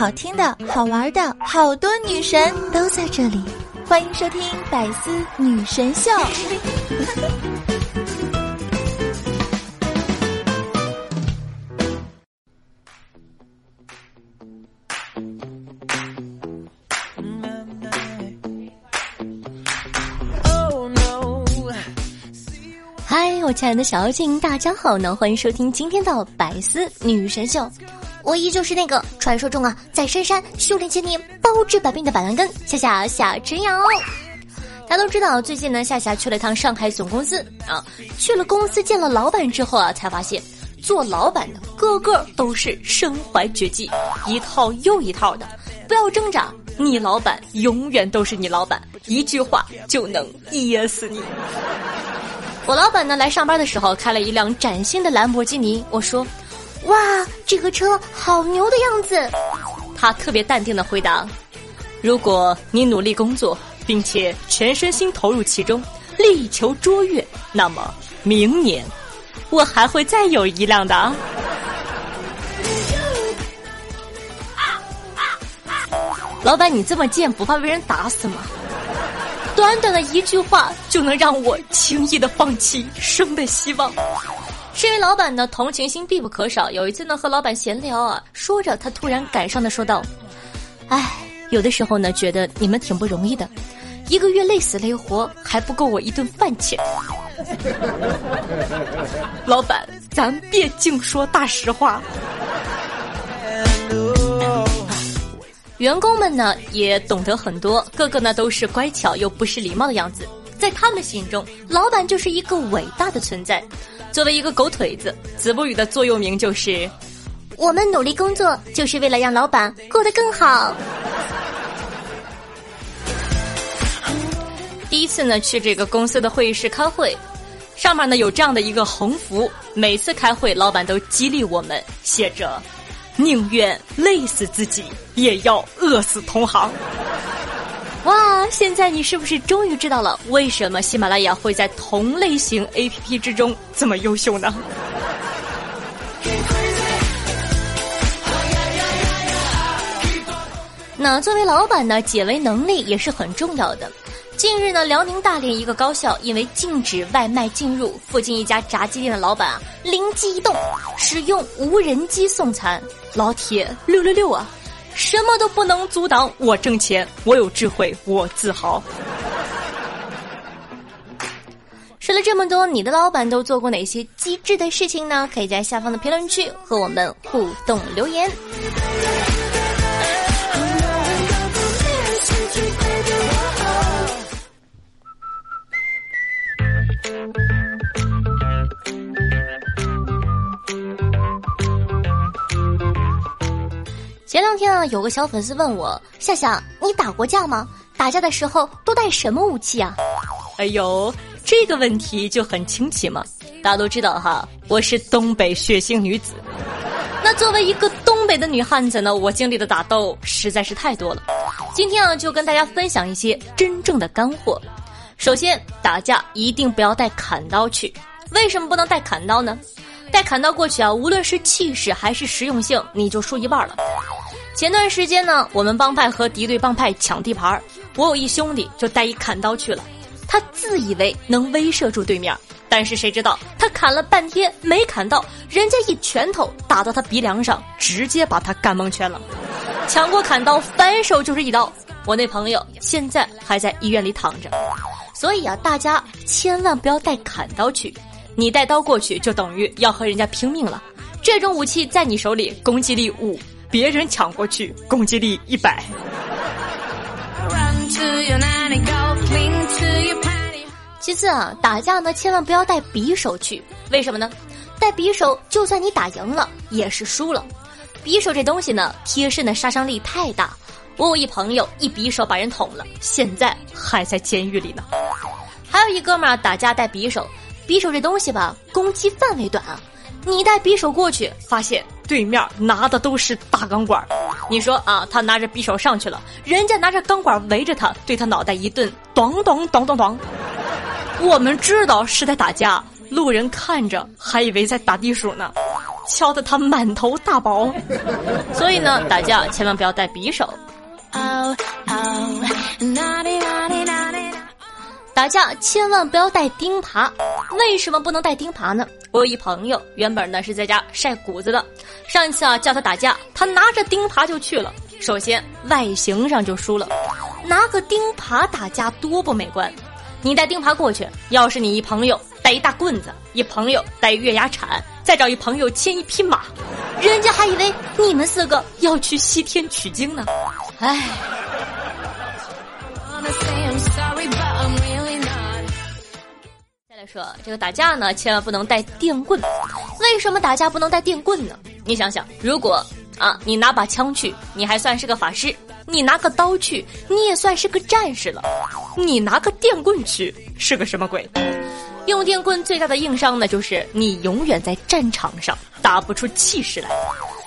好听的、好玩的，好多女神都在这里，欢迎收听《百思女神秀》。嗨，我亲爱的小妖精，大家好呢！欢迎收听今天的《百思女神秀》，我依旧是那个传说中啊，在深山修炼千年、包治百病的板蓝根夏夏夏晨瑶。大家都知道，最近呢，夏夏去了趟上海总公司啊，去了公司见了老板之后啊，才发现做老板的个个都是身怀绝技，一套又一套的。不要挣扎，你老板永远都是你老板，一句话就能噎死你。我老板呢来上班的时候开了一辆崭新的兰博基尼，我说：“哇，这个车好牛的样子。”他特别淡定的回答：“如果你努力工作，并且全身心投入其中，力求卓越，那么明年我还会再有一辆的。”老板，你这么贱，不怕被人打死吗？短短的一句话就能让我轻易的放弃生的希望。身为老板呢，同情心必不可少。有一次呢，和老板闲聊啊，说着他突然感伤的说道：“哎，有的时候呢，觉得你们挺不容易的，一个月累死累活还不够我一顿饭钱。”老板，咱别净说大实话。员工们呢也懂得很多，个个呢都是乖巧又不失礼貌的样子。在他们心中，老板就是一个伟大的存在。作为一个狗腿子，子不语的座右铭就是：“我们努力工作，就是为了让老板过得更好。”第一次呢去这个公司的会议室开会，上面呢有这样的一个横幅，每次开会老板都激励我们，写着。宁愿累死自己，也要饿死同行。哇！现在你是不是终于知道了为什么喜马拉雅会在同类型 APP 之中这么优秀呢？那作为老板呢，解围能力也是很重要的。近日呢，辽宁大连一个高校因为禁止外卖进入，附近一家炸鸡店的老板啊，灵机一动，使用无人机送餐。老铁，六六六啊！什么都不能阻挡我挣钱，我有智慧，我自豪。说了这么多，你的老板都做过哪些机智的事情呢？可以在下方的评论区和我们互动留言。两天啊，有个小粉丝问我：“夏夏，你打过架吗？打架的时候都带什么武器啊？”哎呦，这个问题就很清奇嘛。大家都知道哈，我是东北血腥女子。那作为一个东北的女汉子呢，我经历的打斗实在是太多了。今天啊，就跟大家分享一些真正的干货。首先，打架一定不要带砍刀去。为什么不能带砍刀呢？带砍刀过去啊，无论是气势还是实用性，你就输一半了。前段时间呢，我们帮派和敌对帮派抢地盘我有一兄弟就带一砍刀去了，他自以为能威慑住对面，但是谁知道他砍了半天没砍到，人家一拳头打到他鼻梁上，直接把他干蒙圈了。抢过砍刀，反手就是一刀，我那朋友现在还在医院里躺着。所以啊，大家千万不要带砍刀去。你带刀过去，就等于要和人家拼命了。这种武器在你手里，攻击力五；别人抢过去，攻击力一百。其次啊，打架呢，千万不要带匕首去。为什么呢？带匕首，就算你打赢了，也是输了。匕首这东西呢，贴身的杀伤力太大。我有一朋友，一匕首把人捅了，现在还在监狱里呢。还有一哥们儿打架带匕首。匕首这东西吧，攻击范围短啊！你带匕首过去，发现对面拿的都是大钢管你说啊，他拿着匕首上去了，人家拿着钢管围着他，对他脑袋一顿，咚咚咚咚咚。我们知道是在打架，路人看着还以为在打地鼠呢。敲得他满头大包。所以呢，打架千万不要带匕首。打架千万不要带钉耙，为什么不能带钉耙呢？我有一朋友，原本呢是在家晒谷子的，上一次啊叫他打架，他拿着钉耙就去了。首先外形上就输了，拿个钉耙打架多不美观。你带钉耙过去，要是你一朋友带一大棍子，一朋友带月牙铲，再找一朋友牵一匹马，人家还以为你们四个要去西天取经呢。唉。再说这个打架呢，千万不能带电棍。为什么打架不能带电棍呢？你想想，如果啊，你拿把枪去，你还算是个法师；你拿个刀去，你也算是个战士了。你拿个电棍去，是个什么鬼？用电棍最大的硬伤呢，就是你永远在战场上打不出气势来，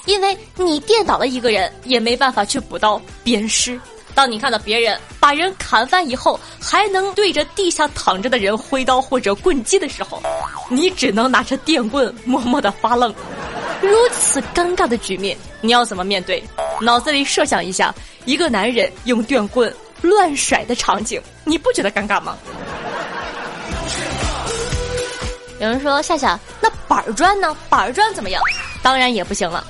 因为你电倒了一个人，也没办法去补刀鞭尸。当你看到别人把人砍翻以后，还能对着地下躺着的人挥刀或者棍击的时候，你只能拿着电棍默默的发愣。如此尴尬的局面，你要怎么面对？脑子里设想一下，一个男人用电棍乱甩的场景，你不觉得尴尬吗？有人说夏夏，那板砖呢？板砖怎么样？当然也不行了。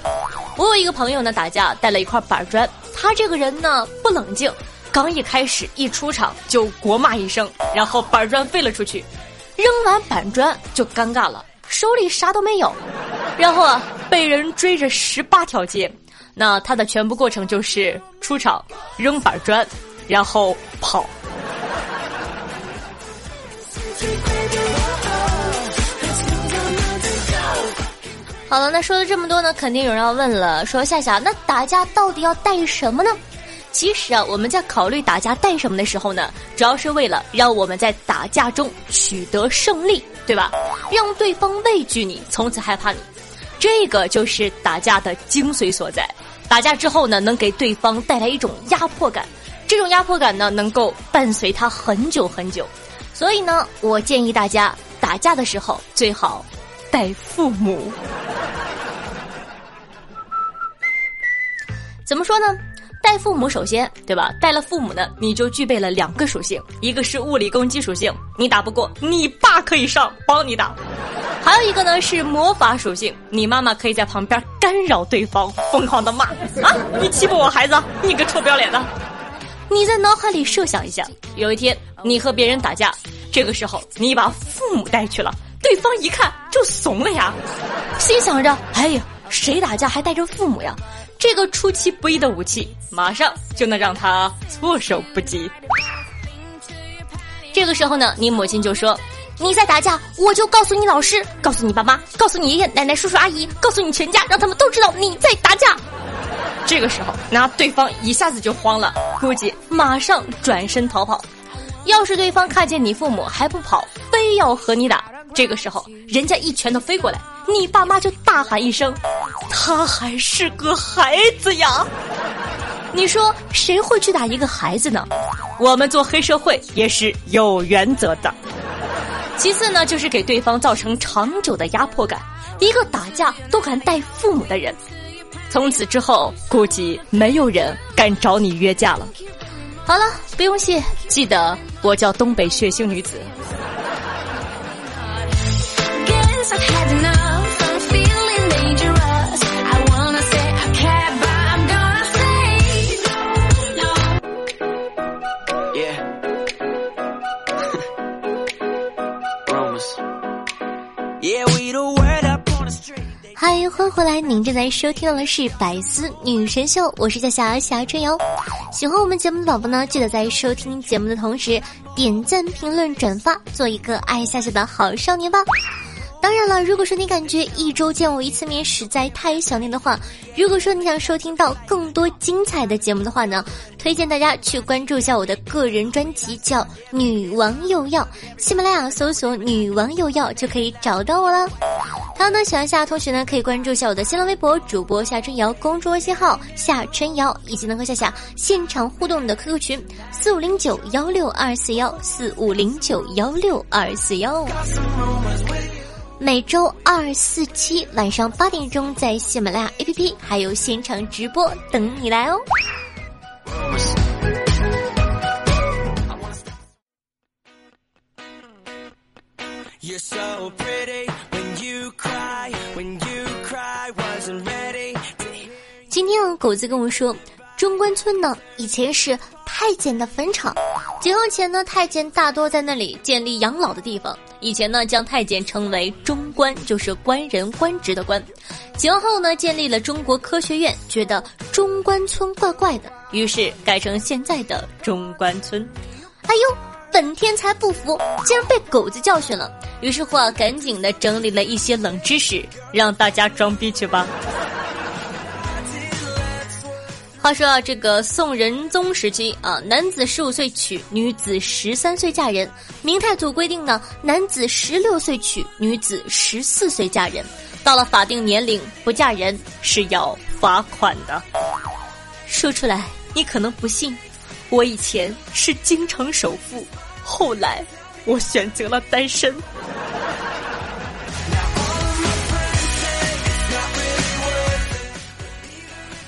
我有一个朋友呢，打架带了一块板砖。他这个人呢不冷静，刚一开始一出场就国骂一声，然后板砖飞了出去，扔完板砖就尴尬了，手里啥都没有，然后啊被人追着十八条街，那他的全部过程就是出场扔板砖，然后跑。好了，那说了这么多呢，肯定有人要问了，说夏夏，那打架到底要带什么呢？其实啊，我们在考虑打架带什么的时候呢，主要是为了让我们在打架中取得胜利，对吧？让对方畏惧你，从此害怕你，这个就是打架的精髓所在。打架之后呢，能给对方带来一种压迫感，这种压迫感呢，能够伴随他很久很久。所以呢，我建议大家打架的时候最好带父母。怎么说呢？带父母首先，对吧？带了父母呢，你就具备了两个属性，一个是物理攻击属性，你打不过，你爸可以上帮你打；还有一个呢是魔法属性，你妈妈可以在旁边干扰对方，疯狂的骂啊！你欺负我孩子，你个臭不要脸的！你在脑海里设想一下，有一天你和别人打架，这个时候你把父母带去了，对方一看就怂了呀，心想着：哎呀，谁打架还带着父母呀？这个出其不意的武器，马上就能让他措手不及。这个时候呢，你母亲就说：“你在打架，我就告诉你老师，告诉你爸妈，告诉你爷爷奶奶、叔叔阿姨，告诉你全家，让他们都知道你在打架。”这个时候，那对方一下子就慌了，估计马上转身逃跑。要是对方看见你父母还不跑，非要和你打，这个时候人家一拳头飞过来。你爸妈就大喊一声：“他还是个孩子呀！”你说谁会去打一个孩子呢？我们做黑社会也是有原则的。其次呢，就是给对方造成长久的压迫感。一个打架都敢带父母的人，从此之后估计没有人敢找你约架了。好了，不用谢，记得我叫东北血腥女子。欢迎回来，您正在收听到的是《百思女神秀》，我是夏夏夏春瑶。喜欢我们节目的宝宝呢，记得在收听节目的同时点赞、评论、转发，做一个爱笑笑的好少年吧。当然了，如果说你感觉一周见我一次面实在太想念的话，如果说你想收听到更多精彩的节目的话呢，推荐大家去关注一下我的个人专辑，叫《女王又要》，喜马拉雅搜索“女王又要”就可以找到我了。还有呢，喜欢夏同学呢，可以关注一下我的新浪微博主播夏春瑶，公众微信号夏春瑶，以及能和夏夏现场互动的 QQ 群四五零九幺六二四幺四五零九幺六二四幺。每周二、四、七晚上八点钟在喜马拉雅 APP 还有现场直播等你来哦。今天狗子跟我说，中关村呢以前是太监的坟场，解放前呢太监大多在那里建立养老的地方。以前呢将太监称为中官，就是官人官职的官。前后呢建立了中国科学院，觉得中关村怪怪的，于是改成现在的中关村。哎呦！本天才不服，竟然被狗子教训了。于是乎啊，赶紧的整理了一些冷知识，让大家装逼去吧。话说啊，这个宋仁宗时期啊，男子十五岁娶，女子十三岁嫁人。明太祖规定呢，男子十六岁娶，女子十四岁嫁人。到了法定年龄不嫁人是要罚款的。说出来你可能不信，我以前是京城首富。后来，我选择了单身。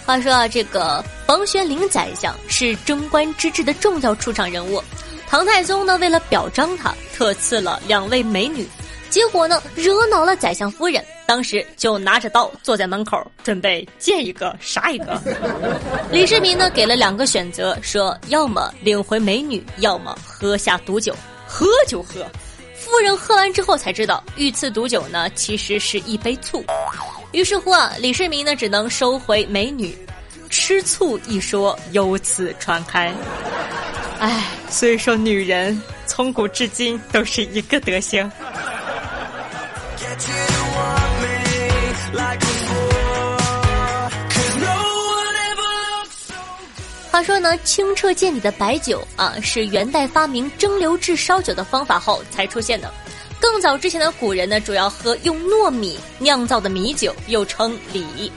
话说啊，这个房玄龄宰相是贞观之治的重要出场人物。唐太宗呢，为了表彰他，特赐了两位美女。结果呢，惹恼了宰相夫人，当时就拿着刀坐在门口，准备见一个杀一个。李世民呢，给了两个选择，说要么领回美女，要么喝下毒酒。喝就喝，夫人喝完之后才知道，御赐毒酒呢，其实是一杯醋。于是乎啊，李世民呢，只能收回美女，吃醋一说由此传开。唉，所以说女人从古至今都是一个德行。话说呢，清澈见底的白酒啊，是元代发明蒸馏制烧酒的方法后才出现的。更早之前的古人呢，主要喝用糯米酿造的米酒，又称李。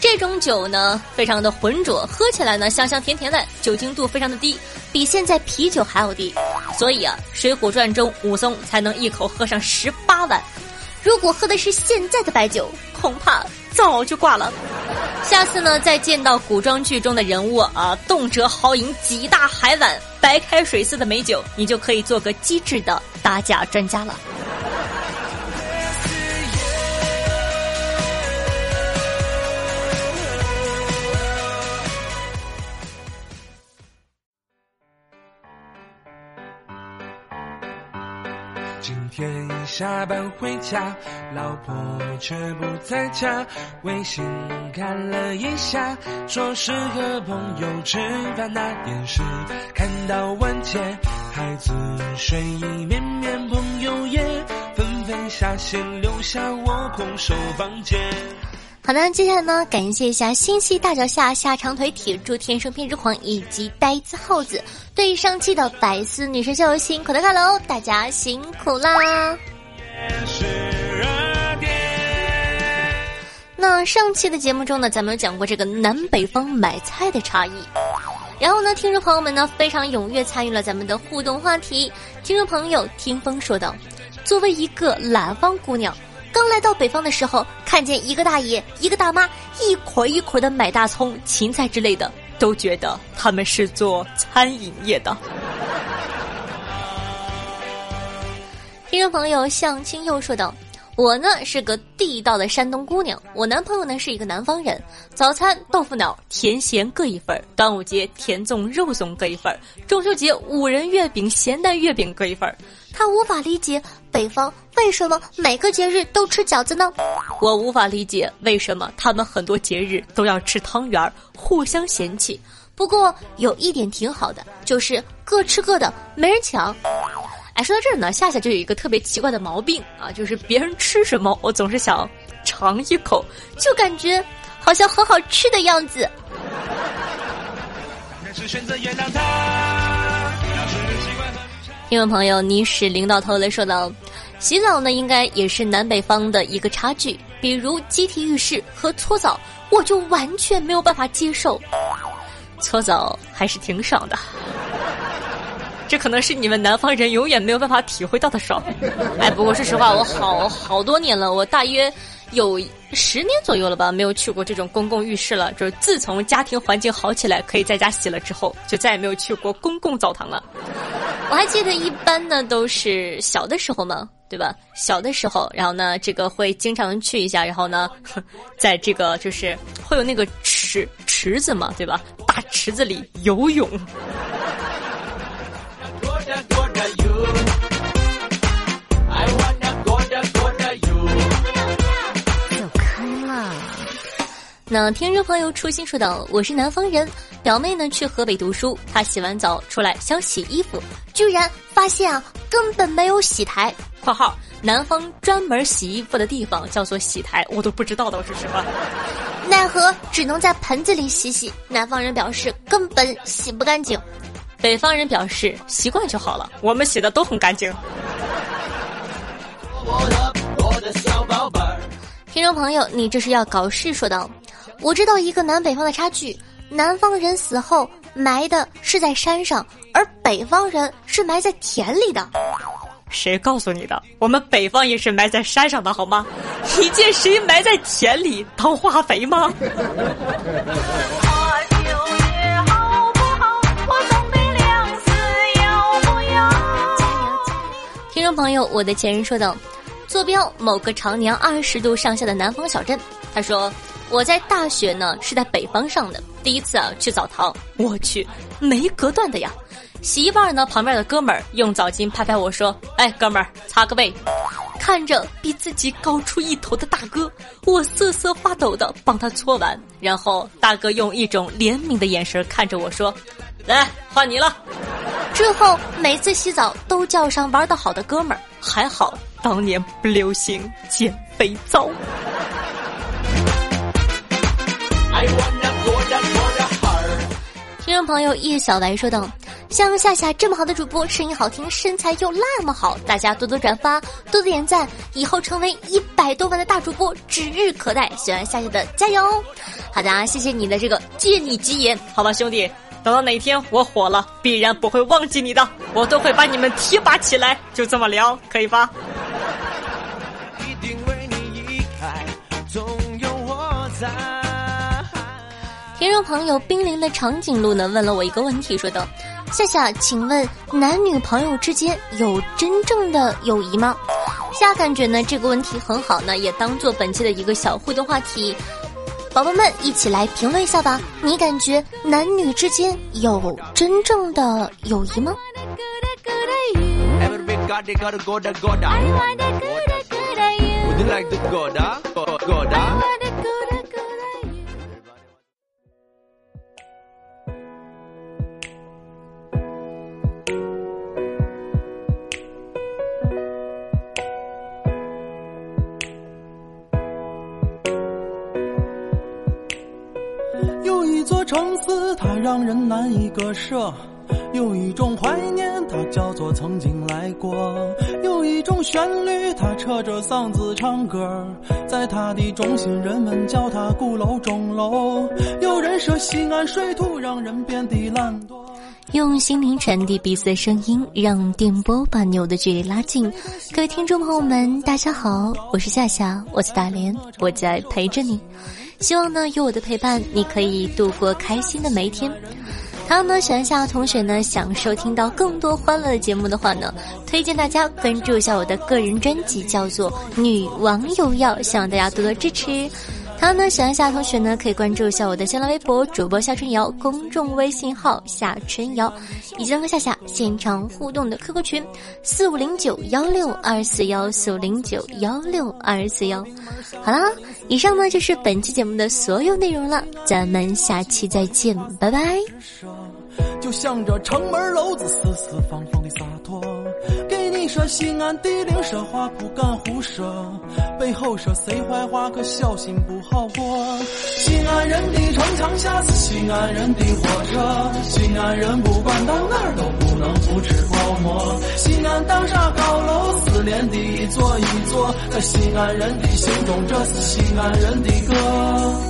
这种酒呢，非常的浑浊，喝起来呢香香甜甜的，酒精度非常的低，比现在啤酒还要低。所以啊，《水浒传》中武松才能一口喝上十八碗。如果喝的是现在的白酒，恐怕早就挂了。下次呢，再见到古装剧中的人物啊，动辄豪饮几大海碗白开水似的美酒，你就可以做个机智的打假专家了。下班回家，老婆却不在家。微信看了一下，说是和朋友吃饭那电视，看到晚间，孩子睡意绵绵，朋友也纷纷下线，留下我空守房间。好的，接下来呢，感谢一下心系大脚下下长腿铁柱天生偏执狂以及呆子耗子对上期的百思女神秀辛苦的看喽，大家辛苦啦！那上期的节目中呢，咱们讲过这个南北方买菜的差异，然后呢，听众朋友们呢非常踊跃参与了咱们的互动话题。听众朋友听风说道：“作为一个南方姑娘。”刚来到北方的时候，看见一个大爷、一个大妈一捆一捆的买大葱、芹菜之类的，都觉得他们是做餐饮业的。听众朋友向清又说道：“我呢是个地道的山东姑娘，我男朋友呢是一个南方人。早餐豆腐脑甜咸各一份端午节甜粽肉粽各一份中秋节五仁月饼咸蛋月饼各一份他无法理解北方为什么每个节日都吃饺子呢？我无法理解为什么他们很多节日都要吃汤圆儿，互相嫌弃。不过有一点挺好的，就是各吃各的，没人抢。哎，说到这儿呢，夏夏就有一个特别奇怪的毛病啊，就是别人吃什么，我总是想尝一口，就感觉好像很好吃的样子。听众朋友，你是领导头来说道：“洗澡呢，应该也是南北方的一个差距。比如集体浴室和搓澡，我就完全没有办法接受。搓澡还是挺爽的。”这可能是你们南方人永远没有办法体会到的爽。哎，不过说实话，我好好多年了，我大约有十年左右了吧，没有去过这种公共浴室了。就是自从家庭环境好起来，可以在家洗了之后，就再也没有去过公共澡堂了。我还记得一般呢，都是小的时候嘛。对吧？小的时候，然后呢，这个会经常去一下，然后呢，在这个就是会有那个池池子嘛，对吧？大池子里游泳。那听众朋友初心说道：“我是南方人，表妹呢去河北读书，她洗完澡出来想洗衣服，居然发现啊，根本没有洗台。”括号，南方专门洗衣服的地方叫做洗台，我都不知道都是什么。奈何只能在盆子里洗洗。南方人表示根本洗不干净，北方人表示习惯就好了，我们洗的都很干净。听众朋友，你这是要搞事？说道，我知道一个南北方的差距，南方人死后埋的是在山上，而北方人是埋在田里的。谁告诉你的？我们北方也是埋在山上的，好吗？你见谁埋在田里当化肥吗？听众朋友，我的前任说道：坐标某个常年二十度上下的南方小镇。他说我在大学呢是在北方上的，第一次啊去澡堂，我去没隔断的呀。洗一半呢，旁边的哥们儿用澡巾拍拍我说：“哎，哥们儿，擦个背。”看着比自己高出一头的大哥，我瑟瑟发抖的帮他搓完，然后大哥用一种怜悯的眼神看着我说：“来，换你了。”之后每次洗澡都叫上玩的好的哥们儿，还好当年不流行减肥皂。听众朋友叶小白说道。像夏夏这么好的主播，声音好听，身材又那么好，大家多多转发，多多点赞，以后成为一百多万的大主播指日可待。喜欢夏夏的加油！好的，谢谢你的这个借你吉言，好吧，兄弟，等到哪天我火了，必然不会忘记你的，我都会把你们提拔起来。就这么聊，可以吧？听众朋友，冰凌的长颈鹿呢问了我一个问题，说道。夏夏，请问男女朋友之间有真正的友谊吗？夏感觉呢这个问题很好呢，也当做本期的一个小互动话题。宝宝们一起来评论一下吧，你感觉男女之间有真正的友谊吗？城市它让人难以割舍，有一种怀念，它叫做曾经来过；有一种旋律，它扯着嗓子唱歌，在它的中心，人们叫它鼓楼钟楼。有人说西安水土让人变得懒惰，用心灵传递彼此的声音，让电波把你我的距离拉近。各位听众朋友们，大家好，我是夏夏，我在大连，我在陪着你。希望呢，有我的陪伴，你可以度过开心的每一天。还有呢，喜欢夏同学呢，想收听到更多欢乐的节目的话呢，推荐大家关注一下我的个人专辑，叫做《女王有药》，希望大家多多支持。还有呢，喜欢夏同学呢，可以关注一下我的新浪微博主播夏春瑶，公众微信号夏春瑶，以及和夏夏现场互动的 QQ 群四五零九幺六二四幺四五零九幺六二四幺。好啦，以上呢就是本期节目的所有内容了，咱们下期再见，拜拜。就像着城门楼子四四方方的洒脱。给说西安地灵，说话不敢胡说，背后说谁坏话可小心不好过。西安人的城墙下是西安人的火车，西安人不管到哪儿都不能不吃泡馍。西安大厦高楼四连的一座一座，在西安人的心中，这是西安人的歌。